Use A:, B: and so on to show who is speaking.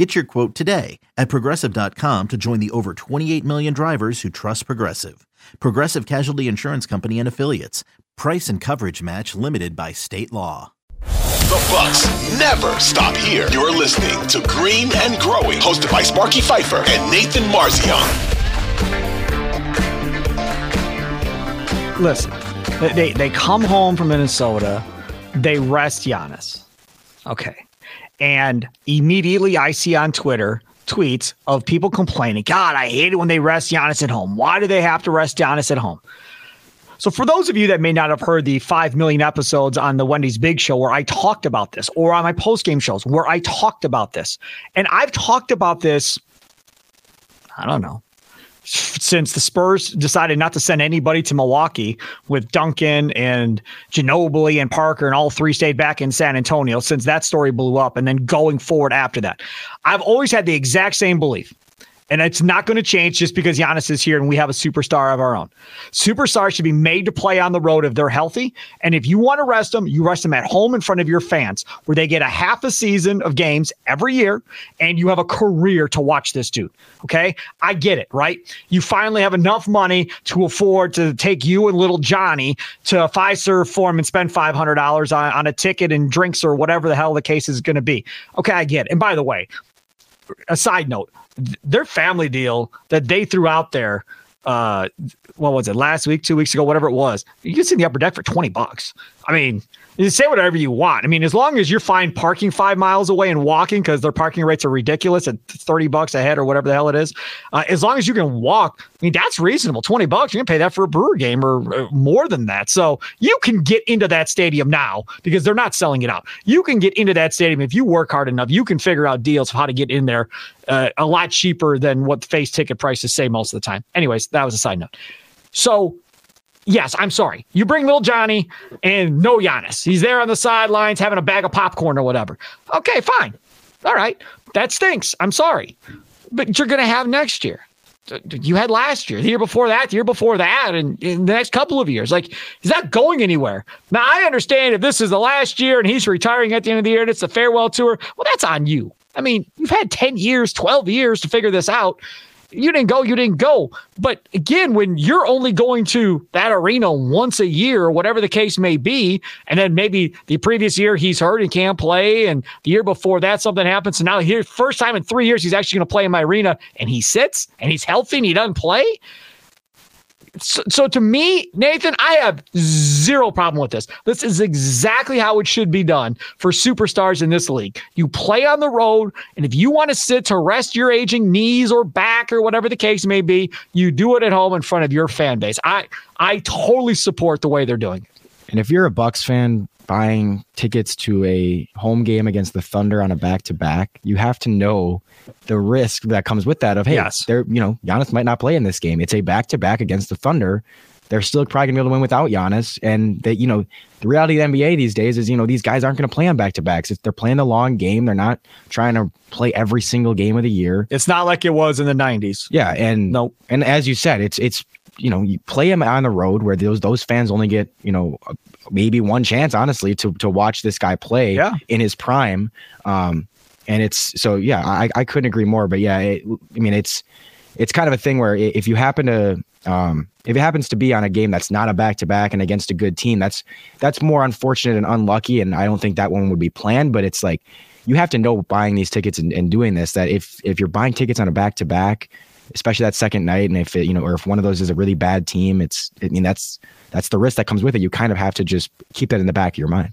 A: Get your quote today at progressive.com to join the over 28 million drivers who trust Progressive. Progressive Casualty Insurance Company and Affiliates. Price and coverage match limited by state law.
B: The Bucks never stop here. You're listening to Green and Growing, hosted by Sparky Fifer and Nathan Marzion.
C: Listen, they, they come home from Minnesota, they rest Giannis. Okay. And immediately I see on Twitter tweets of people complaining, God, I hate it when they rest Giannis at home. Why do they have to rest Giannis at home? So, for those of you that may not have heard the 5 million episodes on the Wendy's Big Show where I talked about this, or on my post game shows where I talked about this, and I've talked about this, I don't know, since the Spurs decided not to send anybody to Milwaukee with Duncan and Ginobili and Parker and all three stayed back in San Antonio since that story blew up and then going forward after that. I've always had the exact same belief and it's not going to change just because Giannis is here and we have a superstar of our own. Superstars should be made to play on the road if they're healthy. And if you want to rest them, you rest them at home in front of your fans where they get a half a season of games every year and you have a career to watch this dude. Okay. I get it, right? You finally have enough money to afford to take you and little Johnny to a Fiserv Forum and spend $500 on, on a ticket and drinks or whatever the hell the case is going to be. Okay. I get it. And by the way, a side note, their family deal that they threw out there uh what was it last week two weeks ago whatever it was you can see the upper deck for 20 bucks i mean you say whatever you want. I mean, as long as you're fine parking five miles away and walking because their parking rates are ridiculous at 30 bucks a head or whatever the hell it is. Uh, as long as you can walk, I mean, that's reasonable. 20 bucks, going to pay that for a brewer game or uh, more than that. So you can get into that stadium now because they're not selling it out. You can get into that stadium if you work hard enough. You can figure out deals of how to get in there uh, a lot cheaper than what the face ticket prices say most of the time. Anyways, that was a side note. So yes, I'm sorry. You bring little Johnny and no Giannis. He's there on the sidelines having a bag of popcorn or whatever. Okay, fine. All right. That stinks. I'm sorry. But you're going to have next year. You had last year, the year before that, the year before that, and in the next couple of years. Like, he's not going anywhere. Now, I understand if this is the last year and he's retiring at the end of the year and it's a farewell tour, well, that's on you. I mean, you've had 10 years, 12 years to figure this out you didn't go, you didn't go. But again, when you're only going to that arena once a year or whatever the case may be, and then maybe the previous year he's hurt and can't play, and the year before that something happens, and now here first time in three years he's actually going to play in my arena, and he sits and he's healthy and he doesn't play so, so, to me, Nathan, I have zero problem with this. This is exactly how it should be done for superstars in this league. You play on the road, and if you want to sit to rest your aging knees or back or whatever the case may be, you do it at home in front of your fan base. I I totally support the way they're doing it.
D: And if you're a Bucks fan buying tickets to a home game against the Thunder on a back to back, you have to know the risk that comes with that of hey, yes. they're you know Giannis might not play in this game. It's a back to back against the Thunder. They're still probably gonna be able to win without Giannis. And that you know the reality of the NBA these days is you know these guys aren't gonna play on back to backs. If they're playing a long game, they're not trying to play every single game of the year.
C: It's not like it was in the '90s.
D: Yeah, and
C: nope.
D: And as you said, it's it's you know you play him on the road where those those fans only get you know maybe one chance honestly to to watch this guy play
C: yeah.
D: in his prime um and it's so yeah i i couldn't agree more but yeah it, i mean it's it's kind of a thing where if you happen to um if it happens to be on a game that's not a back to back and against a good team that's that's more unfortunate and unlucky and i don't think that one would be planned but it's like you have to know buying these tickets and, and doing this that if if you're buying tickets on a back to back especially that second night. And if it, you know, or if one of those is a really bad team, it's, I mean, that's, that's the risk that comes with it. You kind of have to just keep that in the back of your mind.